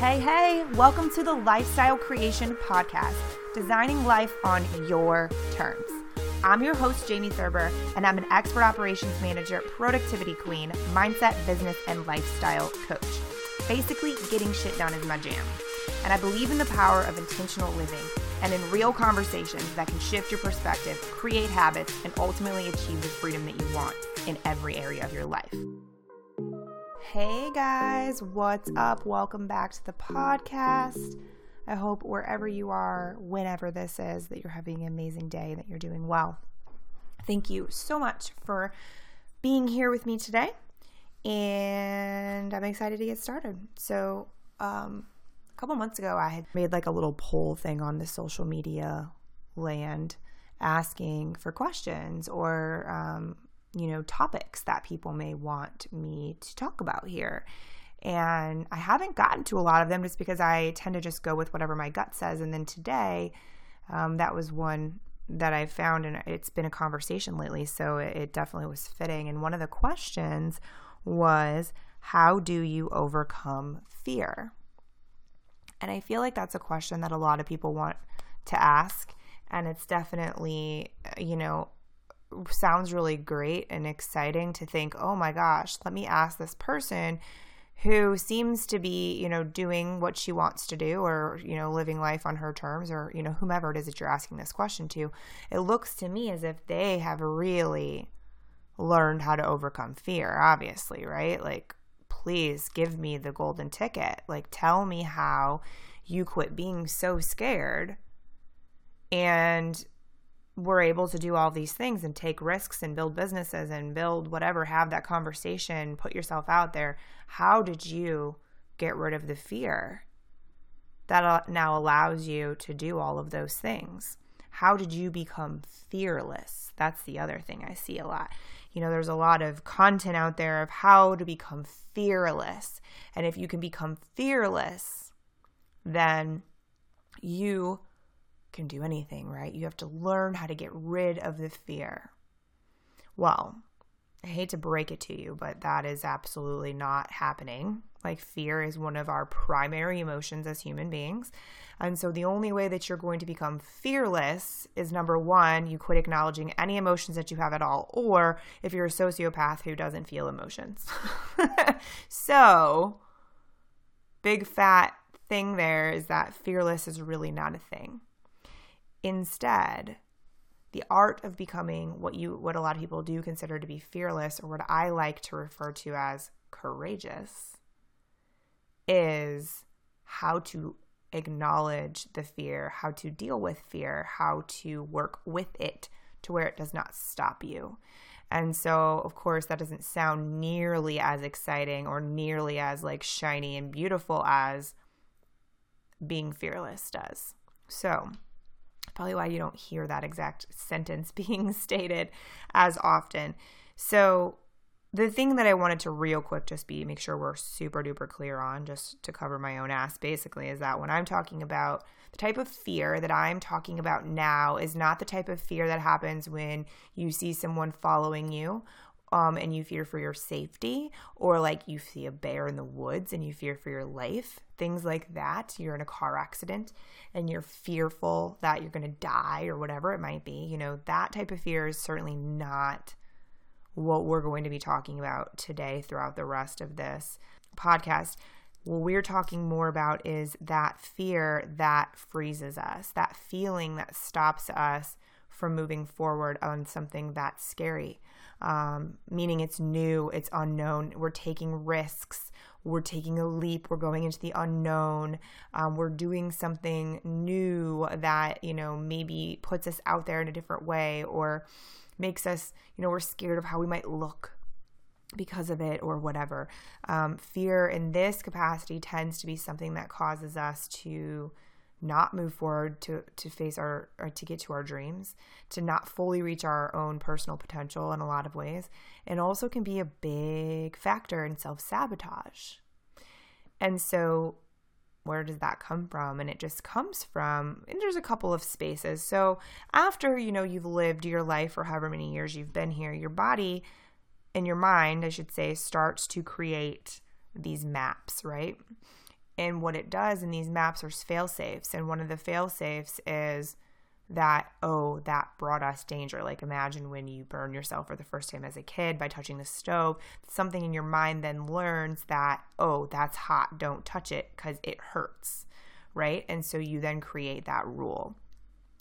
Hey, hey, welcome to the Lifestyle Creation Podcast, designing life on your terms. I'm your host, Jamie Thurber, and I'm an expert operations manager, productivity queen, mindset, business, and lifestyle coach. Basically, getting shit done is my jam. And I believe in the power of intentional living and in real conversations that can shift your perspective, create habits, and ultimately achieve the freedom that you want in every area of your life. Hey guys, what's up? Welcome back to the podcast. I hope wherever you are, whenever this is, that you're having an amazing day, that you're doing well. Thank you so much for being here with me today. And I'm excited to get started. So, um, a couple months ago, I had made like a little poll thing on the social media land asking for questions or um, you know, topics that people may want me to talk about here. And I haven't gotten to a lot of them just because I tend to just go with whatever my gut says. And then today, um, that was one that I found, and it's been a conversation lately. So it, it definitely was fitting. And one of the questions was, How do you overcome fear? And I feel like that's a question that a lot of people want to ask. And it's definitely, you know, sounds really great and exciting to think, oh my gosh, let me ask this person who seems to be, you know, doing what she wants to do or, you know, living life on her terms or, you know, whomever it is that you're asking this question to. It looks to me as if they have really learned how to overcome fear, obviously, right? Like, please give me the golden ticket. Like, tell me how you quit being so scared and we're able to do all these things and take risks and build businesses and build whatever, have that conversation, put yourself out there. How did you get rid of the fear that uh, now allows you to do all of those things? How did you become fearless? That's the other thing I see a lot. You know, there's a lot of content out there of how to become fearless. And if you can become fearless, then you can do anything, right? You have to learn how to get rid of the fear. Well, I hate to break it to you, but that is absolutely not happening. Like, fear is one of our primary emotions as human beings. And so, the only way that you're going to become fearless is number one, you quit acknowledging any emotions that you have at all, or if you're a sociopath who doesn't feel emotions. so, big fat thing there is that fearless is really not a thing. Instead, the art of becoming what you what a lot of people do consider to be fearless or what I like to refer to as courageous is how to acknowledge the fear, how to deal with fear, how to work with it to where it does not stop you. And so, of course, that doesn't sound nearly as exciting or nearly as like shiny and beautiful as being fearless does. So, probably why you don't hear that exact sentence being stated as often. So, the thing that I wanted to real quick just be make sure we're super duper clear on, just to cover my own ass, basically, is that when I'm talking about the type of fear that I'm talking about now is not the type of fear that happens when you see someone following you um, and you fear for your safety, or like you see a bear in the woods and you fear for your life, things like that. You're in a car accident and you're fearful that you're going to die or whatever it might be. You know, that type of fear is certainly not what we're going to be talking about today throughout the rest of this podcast. What we're talking more about is that fear that freezes us, that feeling that stops us from moving forward on something that's scary um, meaning it's new, it's unknown. We're taking risks, we're taking a leap, we're going into the unknown, um, we're doing something new that, you know, maybe puts us out there in a different way or makes us, you know, we're scared of how we might look because of it or whatever. Um, fear in this capacity tends to be something that causes us to not move forward to to face our or to get to our dreams, to not fully reach our own personal potential in a lot of ways, and also can be a big factor in self-sabotage. And so where does that come from? And it just comes from and there's a couple of spaces. So after, you know, you've lived your life for however many years you've been here, your body and your mind, I should say, starts to create these maps, right? And what it does in these maps are fail safes. And one of the fail safes is that, oh, that brought us danger. Like imagine when you burn yourself for the first time as a kid by touching the stove, something in your mind then learns that, oh, that's hot, don't touch it because it hurts, right? And so you then create that rule.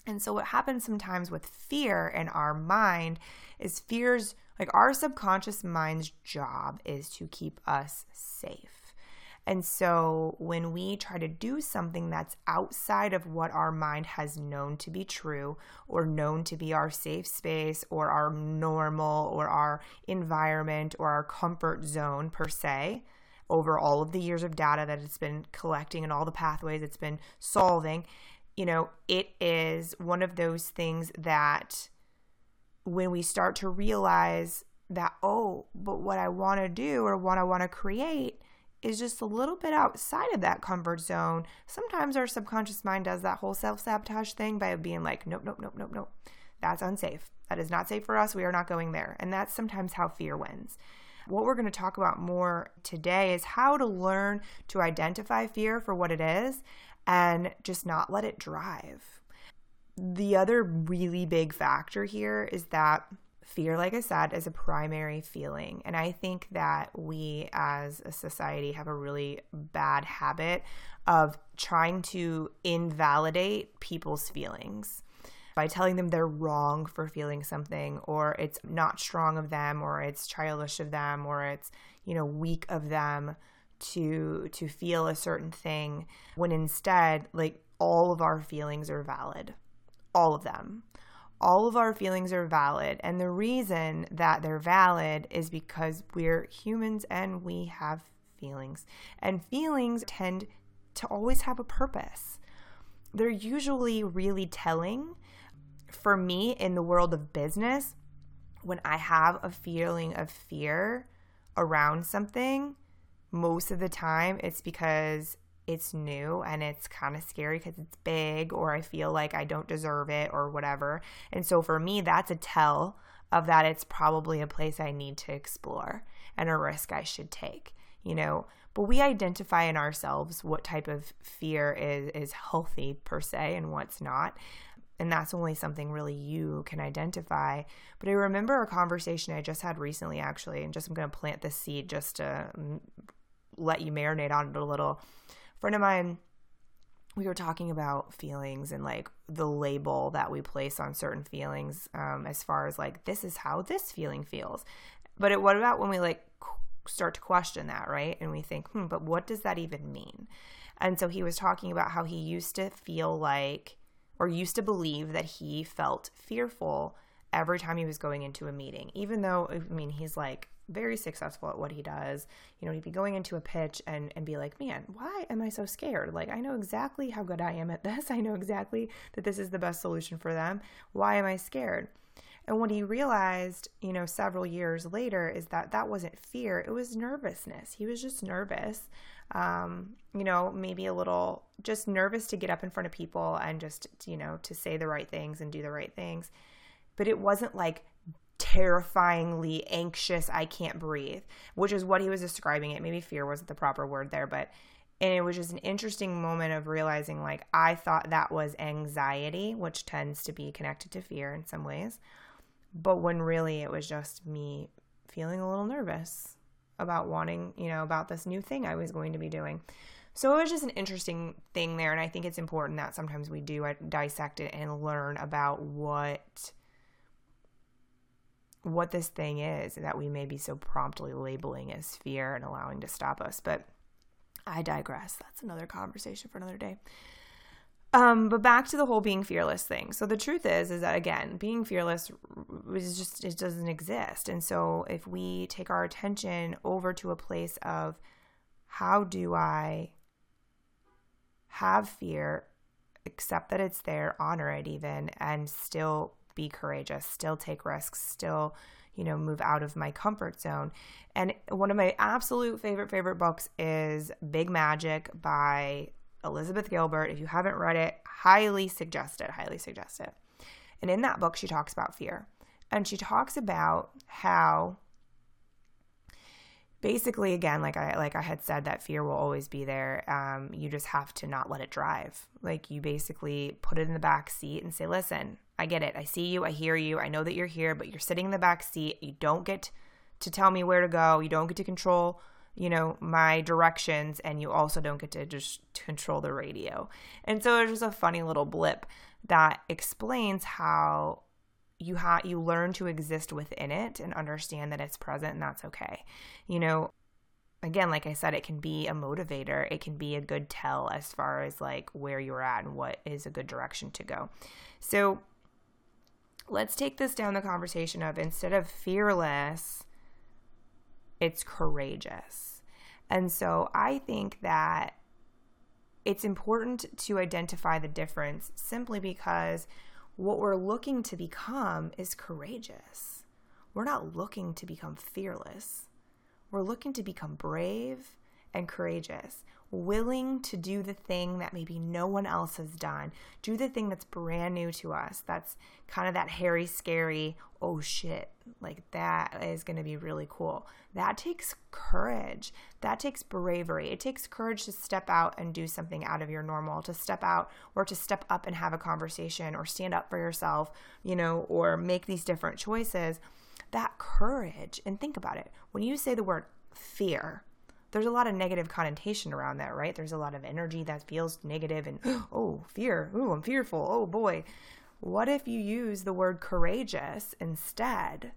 And so what happens sometimes with fear in our mind is fears like our subconscious mind's job is to keep us safe. And so when we try to do something that's outside of what our mind has known to be true or known to be our safe space or our normal or our environment or our comfort zone per se, over all of the years of data that it's been collecting and all the pathways it's been solving, you know, it is one of those things that when we start to realize that, oh, but what I want to do or what I want to create is just a little bit outside of that comfort zone. Sometimes our subconscious mind does that whole self sabotage thing by being like, nope, nope, nope, nope, nope. That's unsafe. That is not safe for us. We are not going there. And that's sometimes how fear wins. What we're going to talk about more today is how to learn to identify fear for what it is and just not let it drive. The other really big factor here is that fear, like I said, is a primary feeling. And I think that we as a society have a really bad habit of trying to invalidate people's feelings by telling them they're wrong for feeling something or it's not strong of them or it's childish of them or it's you know weak of them to to feel a certain thing when instead like all of our feelings are valid all of them all of our feelings are valid. And the reason that they're valid is because we're humans and we have feelings. And feelings tend to always have a purpose. They're usually really telling. For me, in the world of business, when I have a feeling of fear around something, most of the time it's because it's new and it's kind of scary because it's big or I feel like I don't deserve it or whatever. And so for me, that's a tell of that it's probably a place I need to explore and a risk I should take, you know. But we identify in ourselves what type of fear is is healthy per se and what's not. And that's only something really you can identify. But I remember a conversation I just had recently, actually, and just I'm going to plant this seed just to mm, let you marinate on it a little friend of mine we were talking about feelings and like the label that we place on certain feelings um, as far as like this is how this feeling feels. But it, what about when we like start to question that right? And we think hmm but what does that even mean? And so he was talking about how he used to feel like or used to believe that he felt fearful every time he was going into a meeting even though i mean he's like very successful at what he does. You know, he'd be going into a pitch and, and be like, man, why am I so scared? Like, I know exactly how good I am at this. I know exactly that this is the best solution for them. Why am I scared? And what he realized, you know, several years later is that that wasn't fear, it was nervousness. He was just nervous, um, you know, maybe a little just nervous to get up in front of people and just, you know, to say the right things and do the right things. But it wasn't like terrifyingly anxious, I can't breathe, which is what he was describing it. Maybe fear wasn't the proper word there, but and it was just an interesting moment of realizing like I thought that was anxiety, which tends to be connected to fear in some ways. But when really it was just me feeling a little nervous about wanting, you know, about this new thing I was going to be doing. So it was just an interesting thing there. And I think it's important that sometimes we do uh, dissect it and learn about what what this thing is that we may be so promptly labeling as fear and allowing to stop us. But I digress. That's another conversation for another day. Um, but back to the whole being fearless thing. So the truth is, is that again, being fearless is just it doesn't exist. And so if we take our attention over to a place of how do I have fear, accept that it's there, honor it even, and still be courageous, still take risks, still, you know, move out of my comfort zone. And one of my absolute favorite, favorite books is Big Magic by Elizabeth Gilbert. If you haven't read it, highly suggest it, highly suggest it. And in that book, she talks about fear. And she talks about how basically again like i like i had said that fear will always be there um, you just have to not let it drive like you basically put it in the back seat and say listen i get it i see you i hear you i know that you're here but you're sitting in the back seat you don't get to tell me where to go you don't get to control you know my directions and you also don't get to just control the radio and so it's just a funny little blip that explains how you have you learn to exist within it and understand that it's present and that's okay. You know, again, like I said, it can be a motivator. It can be a good tell as far as like where you're at and what is a good direction to go. So let's take this down the conversation of instead of fearless, it's courageous. And so I think that it's important to identify the difference simply because what we're looking to become is courageous. We're not looking to become fearless. We're looking to become brave and courageous, willing to do the thing that maybe no one else has done, do the thing that's brand new to us, that's kind of that hairy, scary, oh shit, like that is going to be really cool. That takes courage. That takes bravery. It takes courage to step out and do something out of your normal, to step out or to step up and have a conversation or stand up for yourself, you know, or make these different choices. That courage, and think about it. When you say the word fear, there's a lot of negative connotation around that, right? There's a lot of energy that feels negative and, oh, fear. Oh, I'm fearful. Oh, boy. What if you use the word courageous instead?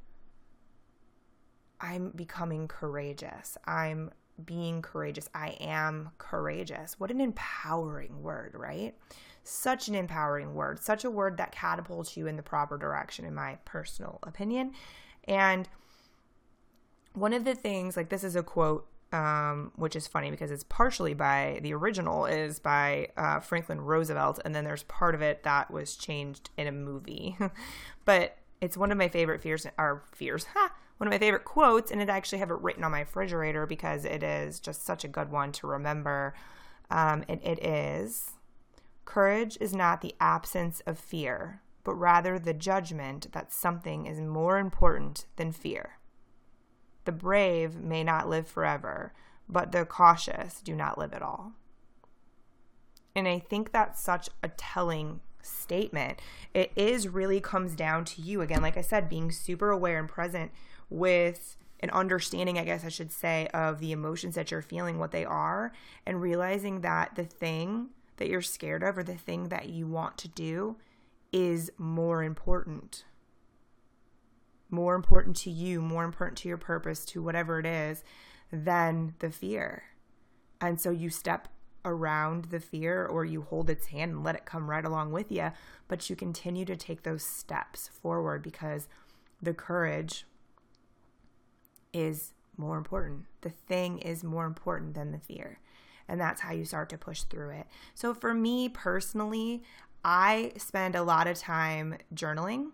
I'm becoming courageous. I'm being courageous. I am courageous. What an empowering word, right? Such an empowering word, such a word that catapults you in the proper direction, in my personal opinion. And one of the things, like this is a quote um, which is funny because it's partially by the original is by uh, Franklin Roosevelt, and then there's part of it that was changed in a movie. but it's one of my favorite fears, or fears, ha, one of my favorite quotes, and it actually have it written on my refrigerator because it is just such a good one to remember. Um, and it is courage is not the absence of fear, but rather the judgment that something is more important than fear. The brave may not live forever, but the cautious do not live at all. And I think that's such a telling statement. It is really comes down to you again, like I said, being super aware and present with an understanding, I guess I should say, of the emotions that you're feeling, what they are, and realizing that the thing that you're scared of or the thing that you want to do is more important more important to you, more important to your purpose, to whatever it is, than the fear. And so you step around the fear or you hold its hand and let it come right along with you, but you continue to take those steps forward because the courage is more important. The thing is more important than the fear. And that's how you start to push through it. So for me personally, I spend a lot of time journaling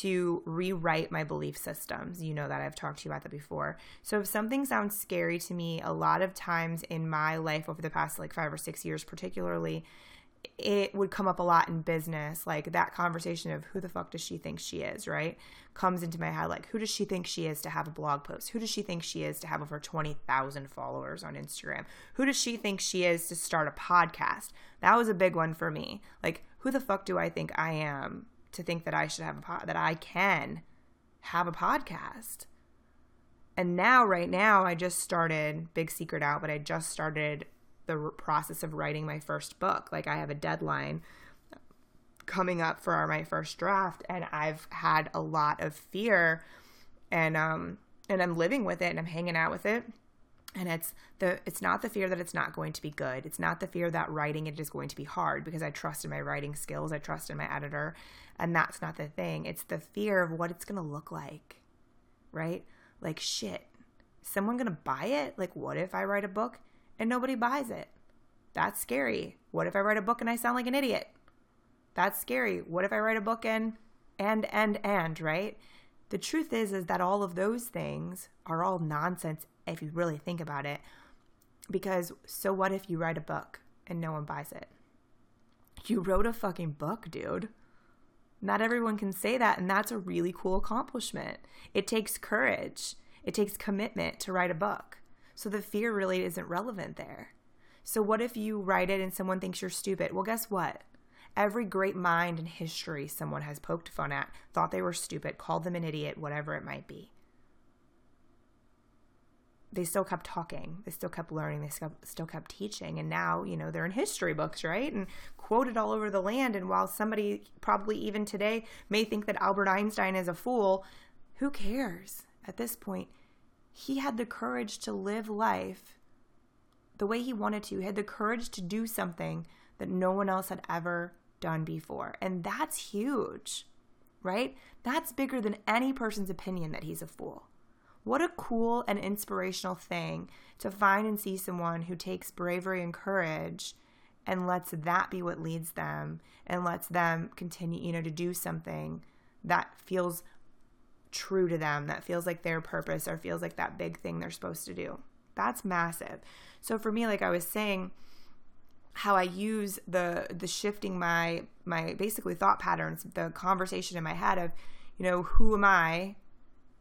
to rewrite my belief systems. You know that I've talked to you about that before. So if something sounds scary to me, a lot of times in my life over the past like five or six years, particularly, it would come up a lot in business. Like that conversation of who the fuck does she think she is, right? Comes into my head. Like, who does she think she is to have a blog post? Who does she think she is to have over 20,000 followers on Instagram? Who does she think she is to start a podcast? That was a big one for me. Like, who the fuck do I think I am to think that I should have a pod, that I can have a podcast. And now, right now, I just started, big secret out, but I just started the process of writing my first book. Like, I have a deadline coming up for my first draft, and I've had a lot of fear, and um, and I'm living with it, and I'm hanging out with it and it's the it's not the fear that it's not going to be good. It's not the fear that writing it is going to be hard because i trust in my writing skills. I trust in my editor. And that's not the thing. It's the fear of what it's going to look like right? Like shit someone going to buy it? Like what if i write a book and nobody buys it? That's scary. What if i write a book and i sound like an idiot? That's scary. What if i write a book and and and and right? The truth is is that all of those things are all nonsense if you really think about it. Because so what if you write a book and no one buys it? You wrote a fucking book, dude. Not everyone can say that, and that's a really cool accomplishment. It takes courage, it takes commitment to write a book. So the fear really isn't relevant there. So what if you write it and someone thinks you're stupid? Well, guess what? Every great mind in history someone has poked fun at, thought they were stupid, called them an idiot, whatever it might be. They still kept talking. They still kept learning. They still kept teaching. And now, you know, they're in history books, right? And quoted all over the land. And while somebody probably even today may think that Albert Einstein is a fool, who cares at this point? He had the courage to live life the way he wanted to. He had the courage to do something that no one else had ever done before. And that's huge, right? That's bigger than any person's opinion that he's a fool. What a cool and inspirational thing to find and see someone who takes bravery and courage and lets that be what leads them and lets them continue, you know, to do something that feels true to them, that feels like their purpose or feels like that big thing they're supposed to do. That's massive. So for me, like I was saying, how I use the the shifting my my basically thought patterns, the conversation in my head of, you know, who am I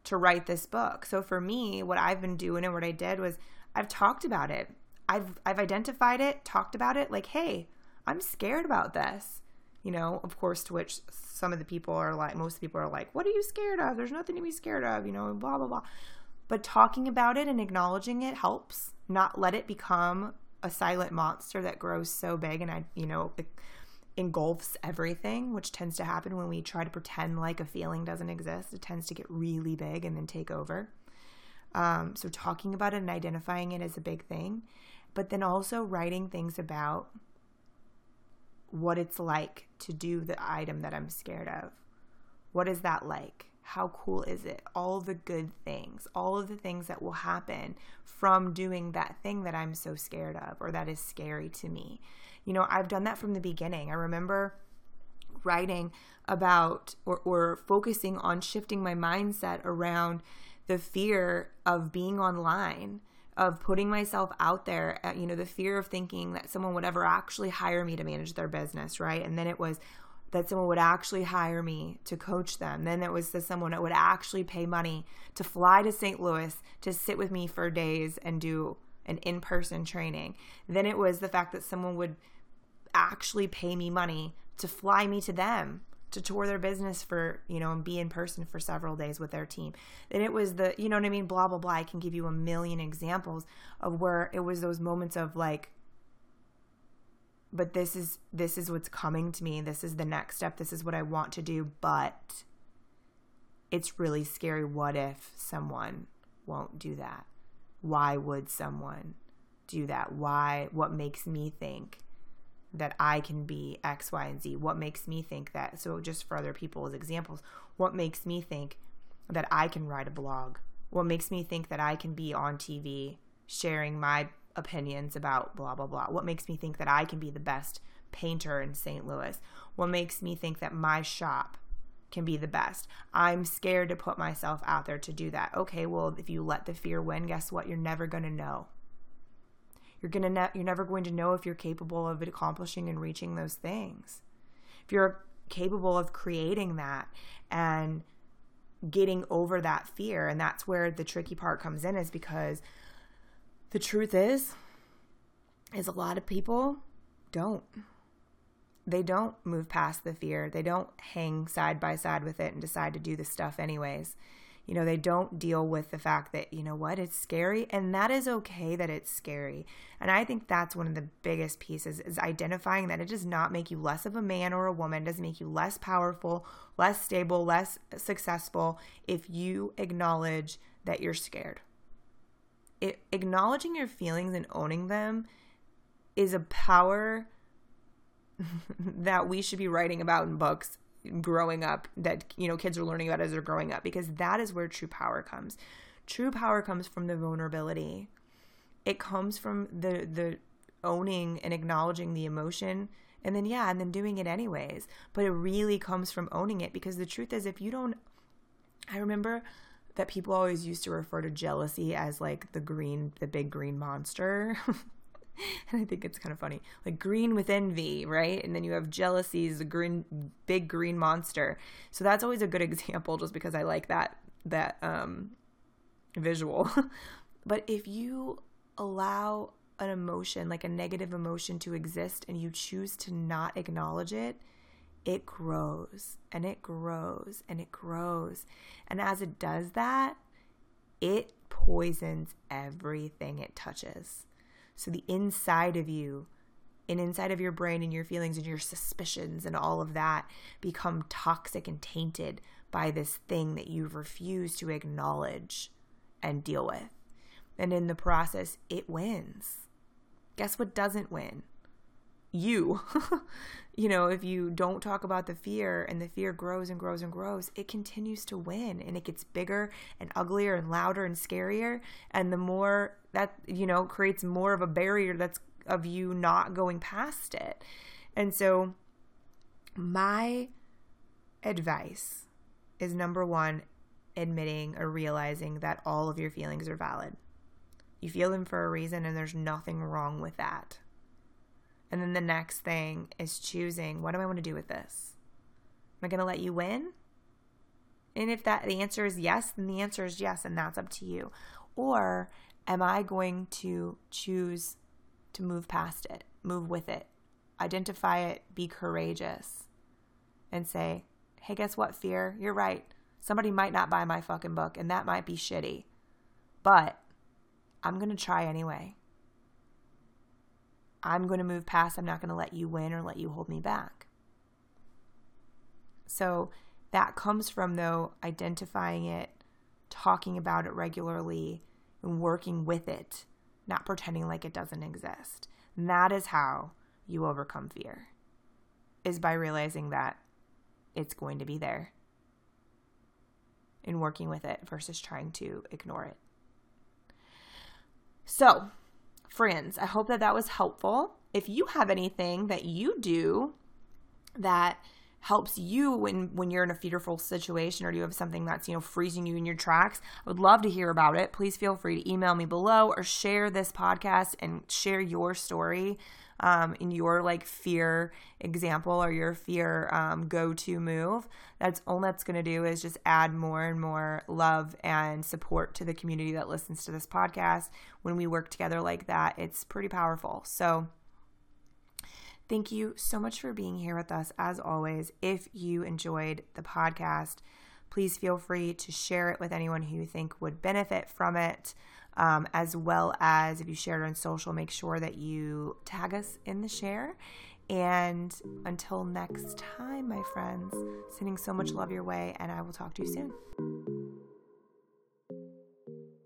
to write this book? So for me, what I've been doing and what I did was I've talked about it. I've I've identified it, talked about it, like, hey, I'm scared about this. You know, of course, to which some of the people are like, most people are like, what are you scared of? There's nothing to be scared of, you know, blah, blah, blah. But talking about it and acknowledging it helps. Not let it become a silent monster that grows so big and I, you know, engulfs everything, which tends to happen when we try to pretend like a feeling doesn't exist. It tends to get really big and then take over. Um, so talking about it and identifying it is a big thing, but then also writing things about what it's like to do the item that I'm scared of. What is that like? How cool is it? All the good things, all of the things that will happen from doing that thing that I'm so scared of or that is scary to me. You know, I've done that from the beginning. I remember writing about or, or focusing on shifting my mindset around the fear of being online of putting myself out there uh, you know the fear of thinking that someone would ever actually hire me to manage their business right and then it was that someone would actually hire me to coach them. Then it was someone that would actually pay money to fly to St. Louis to sit with me for days and do an in person training. Then it was the fact that someone would actually pay me money to fly me to them to tour their business for, you know, and be in person for several days with their team. Then it was the, you know what I mean? Blah, blah, blah. I can give you a million examples of where it was those moments of like, but this is this is what's coming to me. This is the next step. This is what i want to do but it's really scary. What if someone won't do that? Why would someone do that? Why what makes me think that i can be x y and z? What makes me think that so just for other people as examples what makes me think that i can write a blog? What makes me think that i can be on tv sharing my opinions about blah, blah, blah? What makes me think that I can be the best painter in St. Louis? What makes me think that my shop can be the best? I'm scared to put myself out there to do that. Okay, well, if you let the fear win, guess what? You're never going to know. You're going to ne- you're never going to know if you're capable of accomplishing and reaching those things. If you're capable of creating that and getting over that fear and that's where the tricky part comes in is because the truth is is a lot of people don't. They don't move past the fear. They don't hang side by side with it and decide to do the stuff anyways. You know they don't deal with the fact that you know what it's scary and that is okay that it's scary. And i think that's one of the biggest pieces is identifying that it does not make you less of a man or a woman doesn't make you less powerful less stable less successful if you acknowledge that you're scared it, acknowledging your feelings and owning them is a power that we should be writing about in books growing up that you know kids are learning about as they're growing up because that is where true power comes. True power comes from the vulnerability. It comes from the the owning and acknowledging the emotion and then yeah and then doing it anyways. But it really comes from owning it because the truth is if you don't i remember that people always used to refer to jealousy as like the green, the big green monster. and I think it's kind of funny. Like green with envy, right? And then you have jealousy the green big green monster. So that's always a good example just because I like that that um visual. but if you allow an emotion, like a negative emotion, to exist and you choose to not acknowledge it, it grows and it grows and it grows. And as it does that, it poisons everything it touches. So the inside of you and inside of your brain and your feelings and your suspicions and all of that become toxic and tainted by this thing that you've refused to acknowledge and deal with. And in the process, it wins. Guess what doesn't win? You. you know, if you don't talk about the fear and the fear grows and grows and grows, it continues to win and it gets bigger and uglier and louder and scarier. And the more that, you know, creates more of a barrier that's of you not going past it. And so, my advice is number one, admitting or realizing that all of your feelings are valid. You feel them for a reason, and there's nothing wrong with that. And then the next thing is choosing what do I want to do with this? Am I going to let you win? And if that the answer is yes, then the answer is yes, and that's up to you. Or am I going to choose to move past it, move with it, identify it, be courageous, and say, hey, guess what, fear? You're right. Somebody might not buy my fucking book, and that might be shitty. But I'm going to try anyway. I'm going to move past. I'm not going to let you win or let you hold me back. So that comes from, though, identifying it, talking about it regularly, and working with it not pretending like it doesn't exist. And that is how you overcome fear, is by realizing that it's going to be there and working with it versus trying to ignore it. So, friends, I hope that that was helpful. If you have anything that you do that helps you when when you're in a fearful situation or you have something that's you know freezing you in your tracks. I would love to hear about it. Please feel free to email me below or share this podcast and share your story um, in your like fear example or your fear um, go-to move. That's all that's going to do is just add more and more love and support to the community that listens to this podcast. When we work together like that it's pretty powerful. So Thank you so much for being here with us. As always, if you enjoyed the podcast, please feel free to share it with anyone who you think would benefit from it. Um, as well as if you share it on social, make sure that you tag us in the share. And until next time, my friends, sending so much love your way, and I will talk to you soon.